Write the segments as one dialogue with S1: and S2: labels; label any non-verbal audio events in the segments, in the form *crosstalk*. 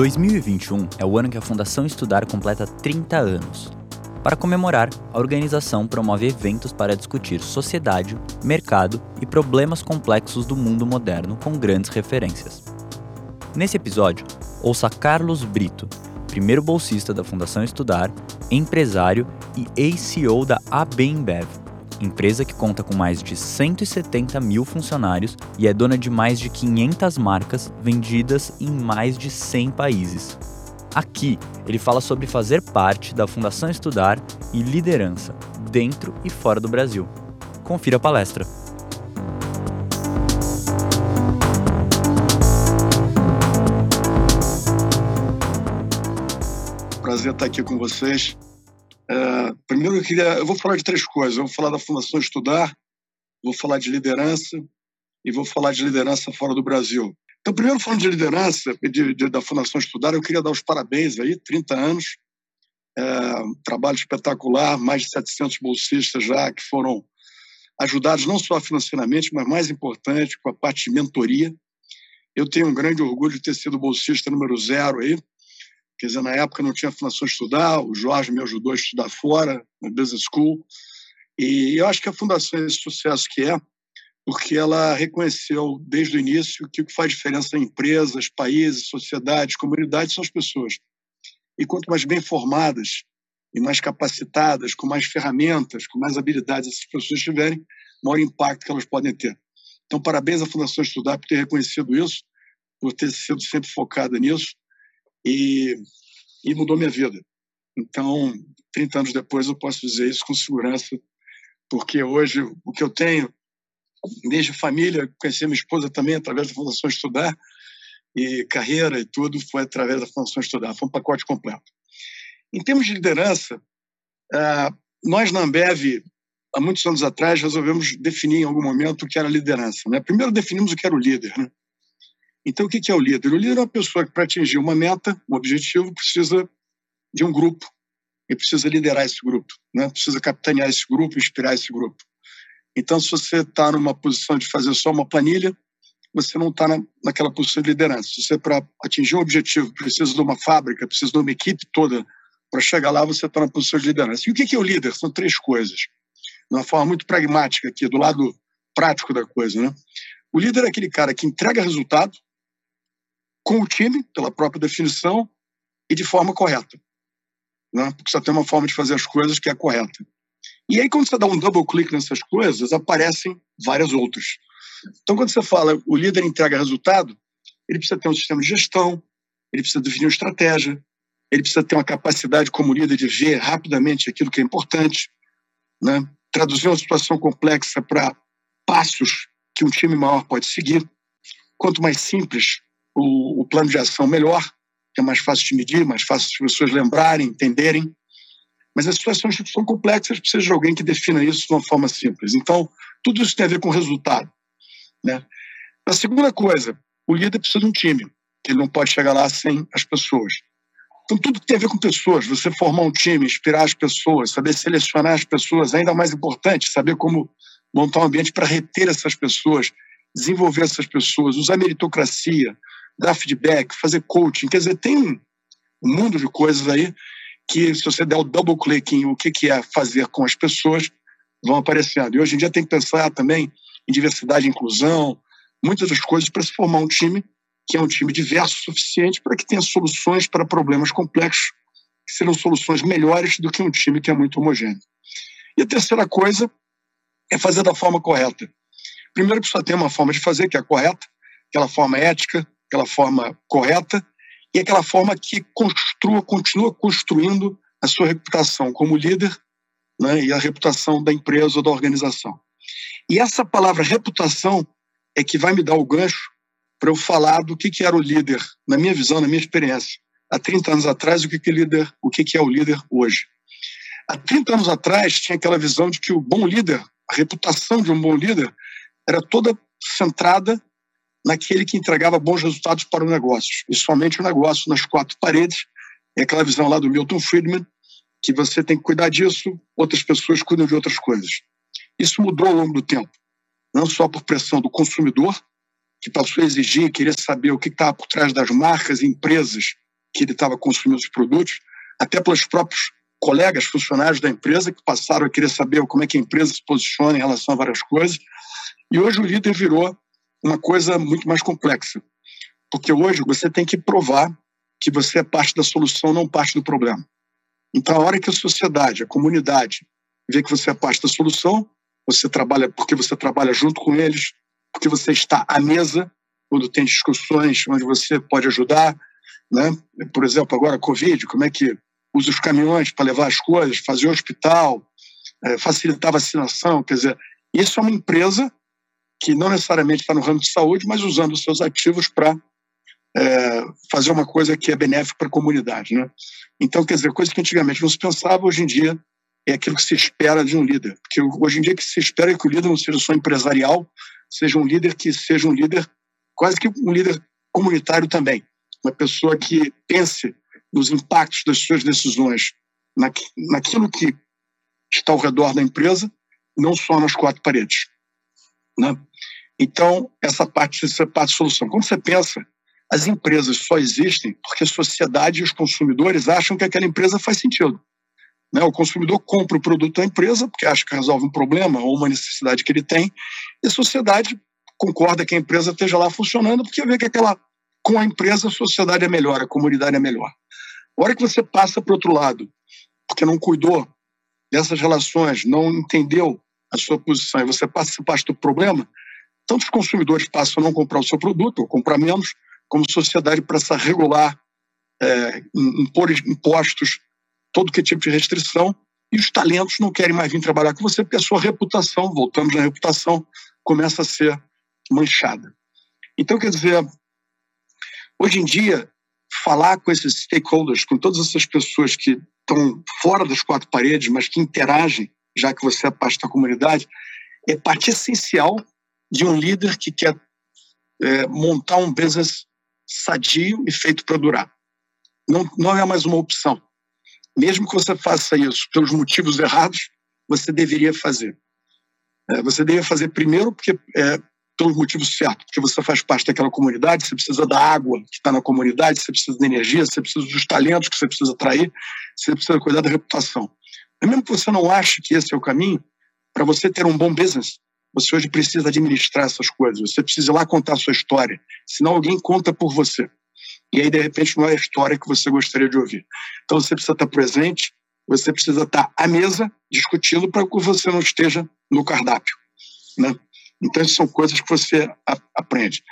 S1: 2021 é o ano que a Fundação Estudar completa 30 anos. Para comemorar, a organização promove eventos para discutir sociedade, mercado e problemas complexos do mundo moderno com grandes referências. Nesse episódio, ouça Carlos Brito, primeiro bolsista da Fundação Estudar, empresário e ACO da ABEMBev, empresa que conta com mais de 170 mil funcionários e é dona de mais de 500 marcas vendidas em mais de 100 países. Aqui, ele fala sobre fazer parte da Fundação Estudar e liderança, dentro e fora do Brasil. Confira a palestra.
S2: Prazer estar aqui com vocês. É, primeiro, eu queria. Eu vou falar de três coisas. Eu vou falar da Fundação Estudar, vou falar de liderança e vou falar de liderança fora do Brasil. Então, primeiro, falando de liderança de, de, da Fundação Estudar, eu queria dar os parabéns aí, 30 anos, é, trabalho espetacular, mais de 700 bolsistas já que foram ajudados não só financeiramente, mas mais importante, com a parte de mentoria. Eu tenho um grande orgulho de ter sido bolsista número zero aí, Quer dizer, na época não tinha fundação estudar, o Jorge me ajudou a estudar fora, no Business School. E eu acho que a fundação é esse sucesso que é, porque ela reconheceu desde o início que o que faz diferença em empresas, países, sociedades, comunidades são as pessoas. E quanto mais bem formadas e mais capacitadas, com mais ferramentas, com mais habilidades essas pessoas tiverem, maior impacto que elas podem ter. Então, parabéns à Fundação Estudar por ter reconhecido isso, por ter sido sempre focada nisso e, e mudou minha vida. Então, 30 anos depois, eu posso dizer isso com segurança, porque hoje o que eu tenho, desde família, conheci minha esposa também através da Fundação Estudar, e carreira e tudo foi através da Fundação Estudar, foi um pacote completo. Em termos de liderança, ah, nós na Ambev, há muitos anos atrás, resolvemos definir em algum momento o que era liderança. Né? Primeiro definimos o que era o líder. Né? Então, o que é o líder? O líder é uma pessoa que, para atingir uma meta, um objetivo, precisa de um grupo e precisa liderar esse grupo, né? precisa capitanear esse grupo, inspirar esse grupo. Então, se você está numa posição de fazer só uma planilha, você não está na, naquela posição de liderança. Se você, para atingir um objetivo, precisa de uma fábrica, precisa de uma equipe toda para chegar lá, você está na posição de liderança. E o que é o líder? São três coisas. De uma forma muito pragmática aqui, do lado prático da coisa. Né? O líder é aquele cara que entrega resultado, com o time, pela própria definição, e de forma correta. Né? Porque só tem uma forma de fazer as coisas que é correta. E aí, quando você dá um double click nessas coisas, aparecem várias outras. Então, quando você fala o líder entrega resultado, ele precisa ter um sistema de gestão, ele precisa definir uma estratégia, ele precisa ter uma capacidade como líder de ver rapidamente aquilo que é importante, né? traduzir uma situação complexa para passos que um time maior pode seguir. Quanto mais simples o, o plano de ação melhor, que é mais fácil de medir, mais fácil as pessoas lembrarem, entenderem. Mas as situações são complexas precisa de alguém que defina isso de uma forma simples. Então, tudo isso tem a ver com resultado. Né? A segunda coisa, o líder precisa de um time, que ele não pode chegar lá sem as pessoas. Então, tudo tem a ver com pessoas. Você formar um time, inspirar as pessoas, saber selecionar as pessoas, ainda mais importante, saber como montar um ambiente para reter essas pessoas, desenvolver essas pessoas, usar meritocracia, dar feedback, fazer coaching. Quer dizer, tem um mundo de coisas aí que, se você der o double click em o que, que é fazer com as pessoas, vão aparecendo. E hoje em dia tem que pensar também em diversidade e inclusão, muitas das coisas para se formar um time que é um time diverso o suficiente para que tenha soluções para problemas complexos, que serão soluções melhores do que um time que é muito homogêneo. E a terceira coisa é fazer da forma correta. Primeiro, precisa ter uma forma de fazer que é correta, aquela forma ética, aquela forma correta e aquela forma que construa, continua construindo a sua reputação como líder né, e a reputação da empresa ou da organização. E essa palavra reputação é que vai me dar o gancho para eu falar do que, que era o líder, na minha visão, na minha experiência. Há 30 anos atrás, o que, que, líder, o que, que é o líder hoje. Há 30 anos atrás, tinha aquela visão de que o bom líder, a reputação de um bom líder, era toda centrada naquele que entregava bons resultados para o negócio, e somente o negócio nas quatro paredes. É aquela visão lá do Milton Friedman, que você tem que cuidar disso, outras pessoas cuidam de outras coisas. Isso mudou ao longo do tempo, não só por pressão do consumidor, que passou a exigir, querer saber o que estava por trás das marcas e empresas que ele estava consumindo os produtos, até pelos próprios colegas, funcionários da empresa, que passaram a querer saber como é que a empresa se posiciona em relação a várias coisas. E hoje o líder virou uma coisa muito mais complexa, porque hoje você tem que provar que você é parte da solução, não parte do problema. Então, a hora que a sociedade, a comunidade, vê que você é parte da solução, você trabalha porque você trabalha junto com eles, porque você está à mesa quando tem discussões onde você pode ajudar, né? Por exemplo, agora Covid, como é que usa os caminhões para levar as coisas, fazer hospital, é, facilitar a vacinação, quer dizer, isso é uma empresa que não necessariamente está no ramo de saúde, mas usando os seus ativos para é, fazer uma coisa que é benéfica para a comunidade, né? Então, quer dizer, coisa que antigamente não se pensava, hoje em dia é aquilo que se espera de um líder. Porque hoje em dia que se espera é que o líder não seja só empresarial, seja um líder que seja um líder, quase que um líder comunitário também. Uma pessoa que pense nos impactos das suas decisões na, naquilo que está ao redor da empresa, não só nas quatro paredes. Né? Então, essa parte, essa parte de solução. Quando você pensa, as empresas só existem porque a sociedade e os consumidores acham que aquela empresa faz sentido. Né? O consumidor compra o produto da empresa porque acha que resolve um problema ou uma necessidade que ele tem, e a sociedade concorda que a empresa esteja lá funcionando porque vê que aquela, com a empresa a sociedade é melhor, a comunidade é melhor. A hora que você passa para o outro lado, porque não cuidou dessas relações, não entendeu a sua posição e você passa parte do problema, tanto os consumidores passam a não comprar o seu produto ou comprar menos, como sociedade passa a regular, é, impor impostos, todo que tipo de restrição, e os talentos não querem mais vir trabalhar com você porque a sua reputação, voltamos na reputação, começa a ser manchada. Então, quer dizer, hoje em dia, falar com esses stakeholders, com todas essas pessoas que estão fora das quatro paredes, mas que interagem, já que você é parte da comunidade, é parte essencial de um líder que quer é, montar um business sadio e feito para durar. Não, não é mais uma opção. Mesmo que você faça isso pelos motivos errados, você deveria fazer. É, você deveria fazer primeiro porque é, pelos motivos certos, porque você faz parte daquela comunidade, você precisa da água que está na comunidade, você precisa da energia, você precisa dos talentos que você precisa atrair, você precisa cuidar da reputação. Mesmo que você não ache que esse é o caminho, para você ter um bom business, você hoje precisa administrar essas coisas. Você precisa ir lá contar a sua história. Senão alguém conta por você. E aí, de repente, não é a história que você gostaria de ouvir. Então, você precisa estar presente, você precisa estar à mesa discutindo para que você não esteja no cardápio. Né? Então, são coisas que você aprende.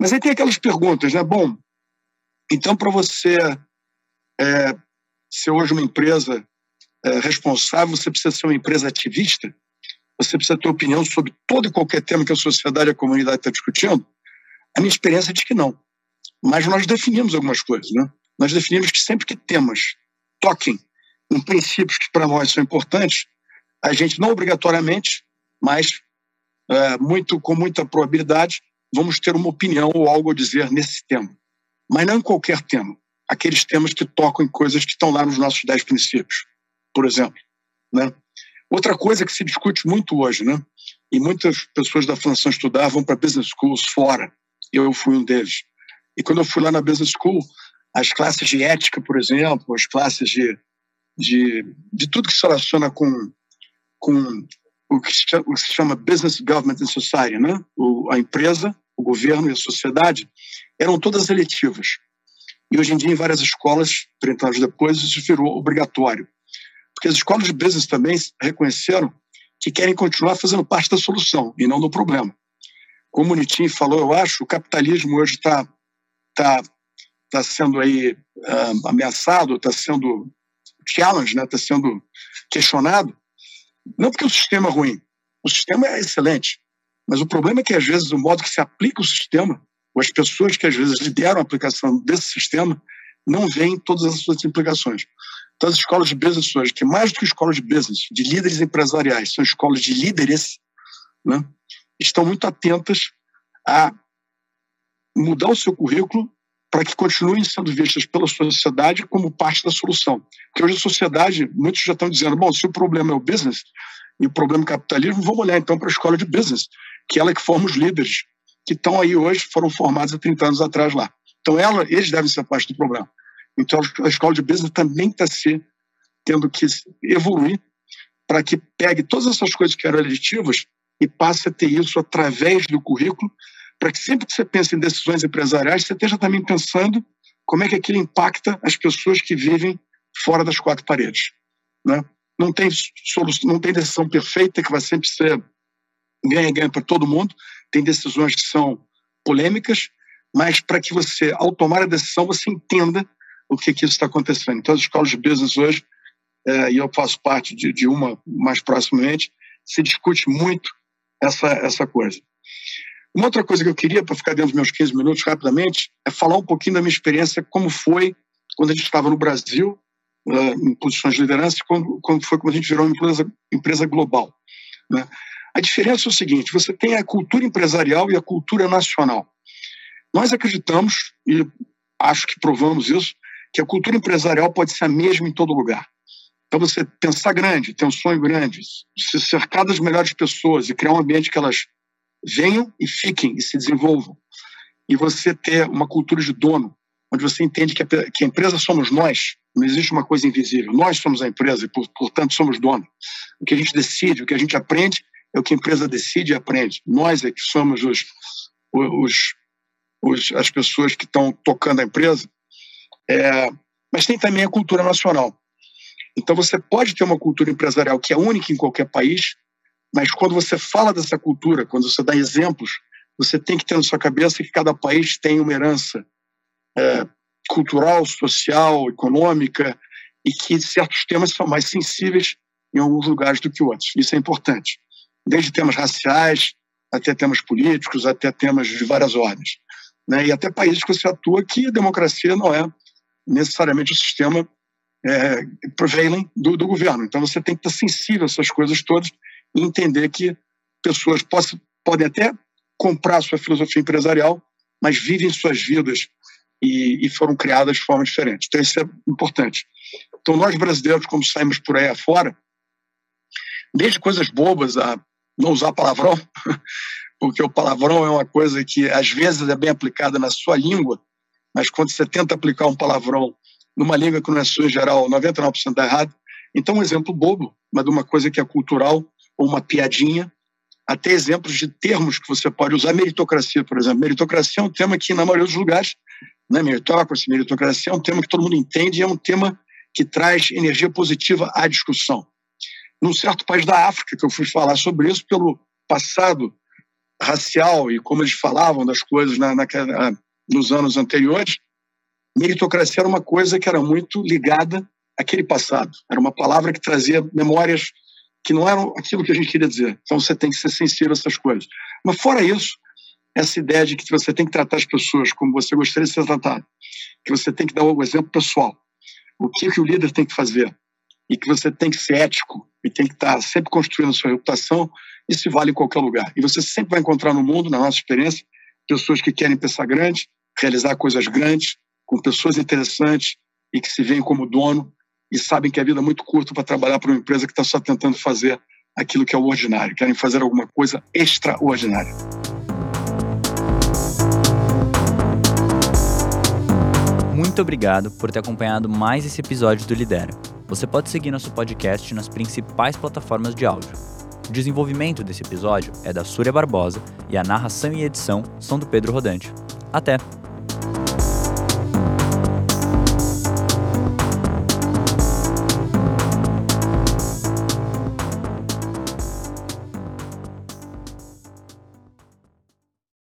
S2: Mas aí tem aquelas perguntas, né? Bom, então, para você é, ser hoje uma empresa é, responsável, você precisa ser uma empresa ativista? Você precisa ter opinião sobre todo e qualquer tema que a sociedade e a comunidade está discutindo? A minha experiência diz que não. Mas nós definimos algumas coisas, né? Nós definimos que sempre que temas toquem em princípios que para nós são importantes, a gente não obrigatoriamente, mas é, muito com muita probabilidade, vamos ter uma opinião ou algo a dizer nesse tema. Mas não em qualquer tema. Aqueles temas que tocam em coisas que estão lá nos nossos dez princípios, por exemplo. Né? Outra coisa que se discute muito hoje, né? E muitas pessoas da Fundação Estudar vão para business schools fora. Eu fui um deles. E quando eu fui lá na business school, as classes de ética, por exemplo, as classes de, de, de tudo que se relaciona com, com o, que se o que se chama Business, Government and Society, né? O, a empresa, o governo e a sociedade, eram todas eletivas. E hoje em dia, em várias escolas, 30 anos depois, isso virou obrigatório. Porque as escolas de business também reconheceram que querem continuar fazendo parte da solução e não do problema. Como o Nitin falou, eu acho, o capitalismo hoje está tá, tá sendo aí uh, ameaçado, está sendo challenge, está né? Sendo questionado, não porque o sistema é ruim, o sistema é excelente, mas o problema é que às vezes o modo que se aplica o sistema, ou as pessoas que às vezes lideram a aplicação desse sistema, não veem todas as suas implicações. Então, as escolas de business hoje, que mais do que escolas de business, de líderes empresariais, são escolas de líderes, né, estão muito atentas a mudar o seu currículo para que continuem sendo vistas pela sociedade como parte da solução. Porque hoje a sociedade, muitos já estão dizendo, bom, se o problema é o business e o problema é o capitalismo, vamos olhar então para a escola de business, que ela é que forma os líderes, que estão aí hoje, foram formados há 30 anos atrás lá. Então ela, eles devem ser parte do problema. Então, a escola de business também está se tendo que evoluir para que pegue todas essas coisas que eram eletivas e passe a ter isso através do currículo, para que sempre que você pensa em decisões empresariais, você esteja também pensando como é que aquilo impacta as pessoas que vivem fora das quatro paredes. Né? Não, tem solução, não tem decisão perfeita que vai sempre ser ganha-ganha para todo mundo, tem decisões que são polêmicas, mas para que você, ao tomar a decisão, você entenda o que, que isso está acontecendo. Então, as escolas de business hoje, é, e eu faço parte de, de uma mais proximamente, se discute muito essa, essa coisa. Uma outra coisa que eu queria, para ficar dentro dos meus 15 minutos rapidamente, é falar um pouquinho da minha experiência, como foi quando a gente estava no Brasil, uh, em posições de liderança, quando, quando foi quando a gente virou uma empresa, empresa global. Né? A diferença é o seguinte: você tem a cultura empresarial e a cultura nacional. Nós acreditamos, e acho que provamos isso, que a cultura empresarial pode ser a mesma em todo lugar. Então, você pensar grande, ter um sonho grande, se cercar das melhores pessoas e criar um ambiente que elas venham e fiquem e se desenvolvam. E você ter uma cultura de dono, onde você entende que a, que a empresa somos nós, não existe uma coisa invisível. Nós somos a empresa e, portanto, somos dono. O que a gente decide, o que a gente aprende, é o que a empresa decide e aprende. Nós é que somos os, os, os as pessoas que estão tocando a empresa. É, mas tem também a cultura nacional. Então, você pode ter uma cultura empresarial que é única em qualquer país, mas quando você fala dessa cultura, quando você dá exemplos, você tem que ter na sua cabeça que cada país tem uma herança é, cultural, social, econômica, e que certos temas são mais sensíveis em alguns lugares do que outros. Isso é importante. Desde temas raciais, até temas políticos, até temas de várias ordens. Né? E até países que você atua que a democracia não é necessariamente o sistema é, prevailing do, do governo. Então você tem que estar sensível a essas coisas todas e entender que pessoas possam, podem até comprar sua filosofia empresarial, mas vivem suas vidas e, e, foram criadas de forma diferente. Então, isso é importante. Então, nós brasileiros, como saímos por aí afora, desde coisas bobas a não usar palavrão, *laughs* porque o palavrão é uma coisa que às vezes é bem aplicada na sua língua, mas quando você tenta aplicar um palavrão numa língua que não é sua em geral, 99% dá errado. Então, um exemplo bobo, mas de uma coisa que é cultural, ou uma piadinha, até exemplos de termos que você pode usar. Meritocracia, por exemplo. Meritocracia é um tema que, na maioria dos lugares, né, meritocracia, meritocracia é um tema que todo mundo entende e é um tema que traz energia positiva à discussão. Num certo país da África, que eu fui falar sobre isso, pelo passado racial e como eles falavam das coisas na, naquela, nos anos anteriores, meritocracia era uma coisa que era muito ligada àquele passado. Era uma palavra que trazia memórias que não eram aquilo que a gente queria dizer. Então você tem que ser sensível a essas coisas. Mas fora isso, essa ideia de que você tem que tratar as pessoas como você gostaria de ser tratado, que você tem que dar o exemplo pessoal, o que, que o líder tem que fazer, e que você tem que ser ético e tem que estar sempre construindo a sua reputação, isso vale em qualquer lugar. E você sempre vai encontrar no mundo, na nossa experiência, pessoas que querem pensar grande, realizar coisas grandes, com pessoas interessantes e que se veem como dono e sabem que a vida é muito curta para trabalhar para uma empresa que está só tentando fazer aquilo que é o ordinário, querem fazer alguma coisa extraordinária.
S1: Muito obrigado por ter acompanhado mais esse episódio do Lidera. Você pode seguir nosso podcast nas principais plataformas de áudio. O desenvolvimento desse episódio é da Súria Barbosa e a narração e edição são do Pedro Rodante. Até!